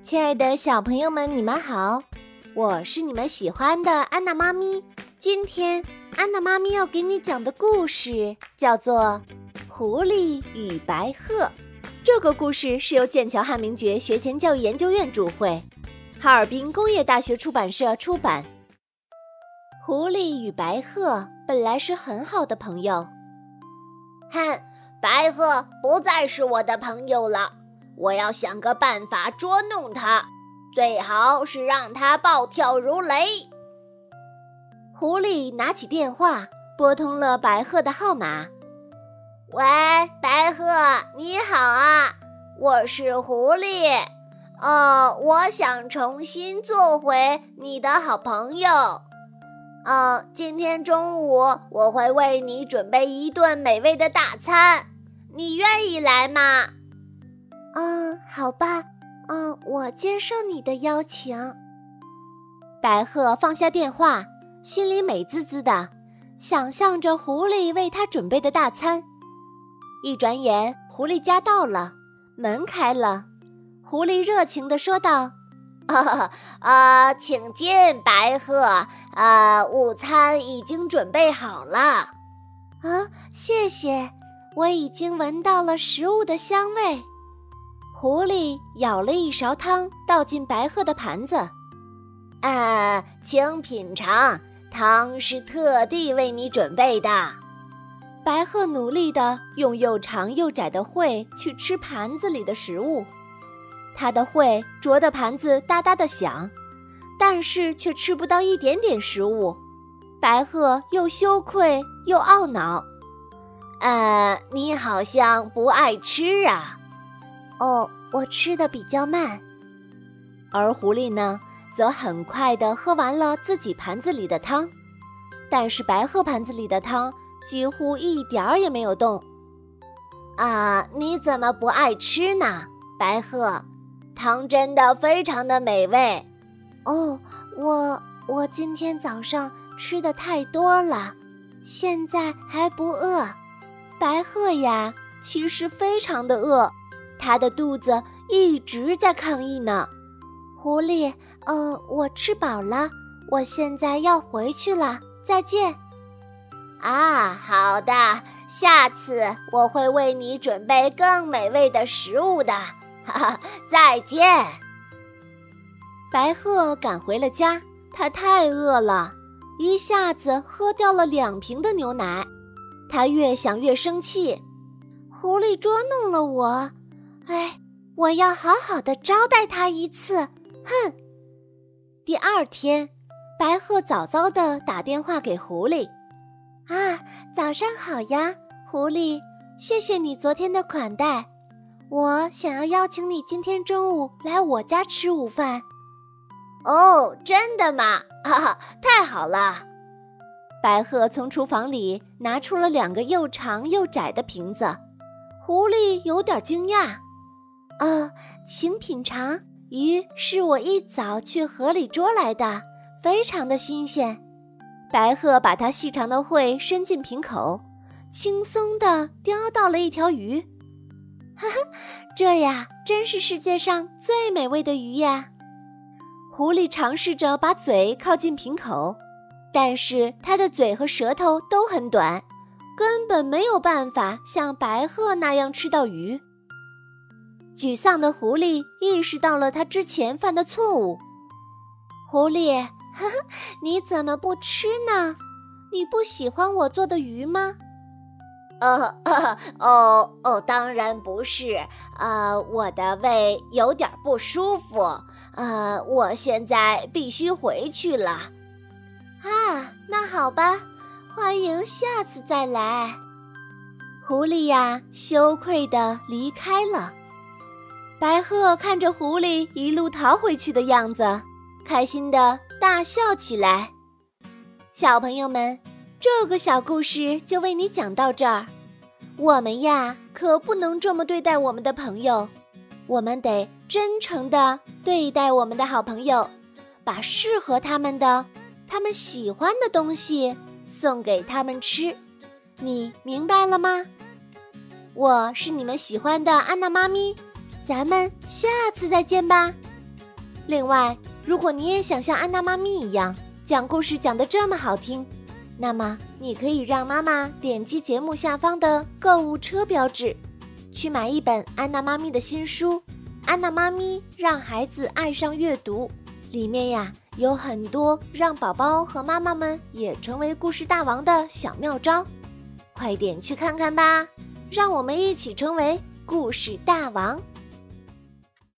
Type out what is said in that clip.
亲爱的小朋友们，你们好，我是你们喜欢的安娜妈咪。今天安娜妈咪要给你讲的故事叫做《狐狸与白鹤》。这个故事是由剑桥汉明爵学前教育研究院主绘，哈尔滨工业大学出版社出版。狐狸与白鹤本来是很好的朋友，哼，白鹤不再是我的朋友了。我要想个办法捉弄他，最好是让他暴跳如雷。狐狸拿起电话，拨通了白鹤的号码。“喂，白鹤，你好啊，我是狐狸。哦，我想重新做回你的好朋友。哦，今天中午我会为你准备一顿美味的大餐，你愿意来吗？”嗯，好吧，嗯，我接受你的邀请。白鹤放下电话，心里美滋滋的，想象着狐狸为他准备的大餐。一转眼，狐狸家到了，门开了，狐狸热情地说道：“啊，请进，白鹤，啊，午餐已经准备好了。啊，谢谢，我已经闻到了食物的香味。”狐狸舀了一勺汤，倒进白鹤的盘子。啊，请品尝，汤是特地为你准备的。白鹤努力地用又长又窄的喙去吃盘子里的食物，它的喙啄得盘子哒哒的响，但是却吃不到一点点食物。白鹤又羞愧又懊恼。呃，你好像不爱吃啊。哦，我吃的比较慢，而狐狸呢，则很快的喝完了自己盘子里的汤，但是白鹤盘子里的汤几乎一点儿也没有动。啊，你怎么不爱吃呢，白鹤？汤真的非常的美味。哦，我我今天早上吃的太多了，现在还不饿。白鹤呀，其实非常的饿。他的肚子一直在抗议呢。狐狸，呃，我吃饱了，我现在要回去了，再见。啊，好的，下次我会为你准备更美味的食物的。哈哈，再见。白鹤赶回了家，它太饿了，一下子喝掉了两瓶的牛奶。它越想越生气，狐狸捉弄了我。哎，我要好好的招待他一次！哼。第二天，白鹤早早的打电话给狐狸：“啊，早上好呀，狐狸，谢谢你昨天的款待。我想要邀请你今天中午来我家吃午饭。”哦，真的吗？哈哈，太好了！白鹤从厨房里拿出了两个又长又窄的瓶子，狐狸有点惊讶。哦，请品尝，鱼是我一早去河里捉来的，非常的新鲜。白鹤把它细长的喙伸进瓶口，轻松地叼到了一条鱼。哈哈，这呀，真是世界上最美味的鱼呀！狐狸尝试着把嘴靠近瓶口，但是它的嘴和舌头都很短，根本没有办法像白鹤那样吃到鱼。沮丧的狐狸意识到了他之前犯的错误。狐狸，呵呵，你怎么不吃呢？你不喜欢我做的鱼吗？呃，哦哦，当然不是。啊，我的胃有点不舒服。啊，我现在必须回去了。啊，那好吧，欢迎下次再来。狐狸呀，羞愧地离开了。白鹤看着狐狸一路逃回去的样子，开心的大笑起来。小朋友们，这个小故事就为你讲到这儿。我们呀，可不能这么对待我们的朋友，我们得真诚的对待我们的好朋友，把适合他们的、他们喜欢的东西送给他们吃。你明白了吗？我是你们喜欢的安娜妈咪。咱们下次再见吧。另外，如果你也想像安娜妈咪一样讲故事讲得这么好听，那么你可以让妈妈点击节目下方的购物车标志，去买一本安娜妈咪的新书《安娜妈咪让孩子爱上阅读》，里面呀有很多让宝宝和妈妈们也成为故事大王的小妙招，快点去看看吧！让我们一起成为故事大王。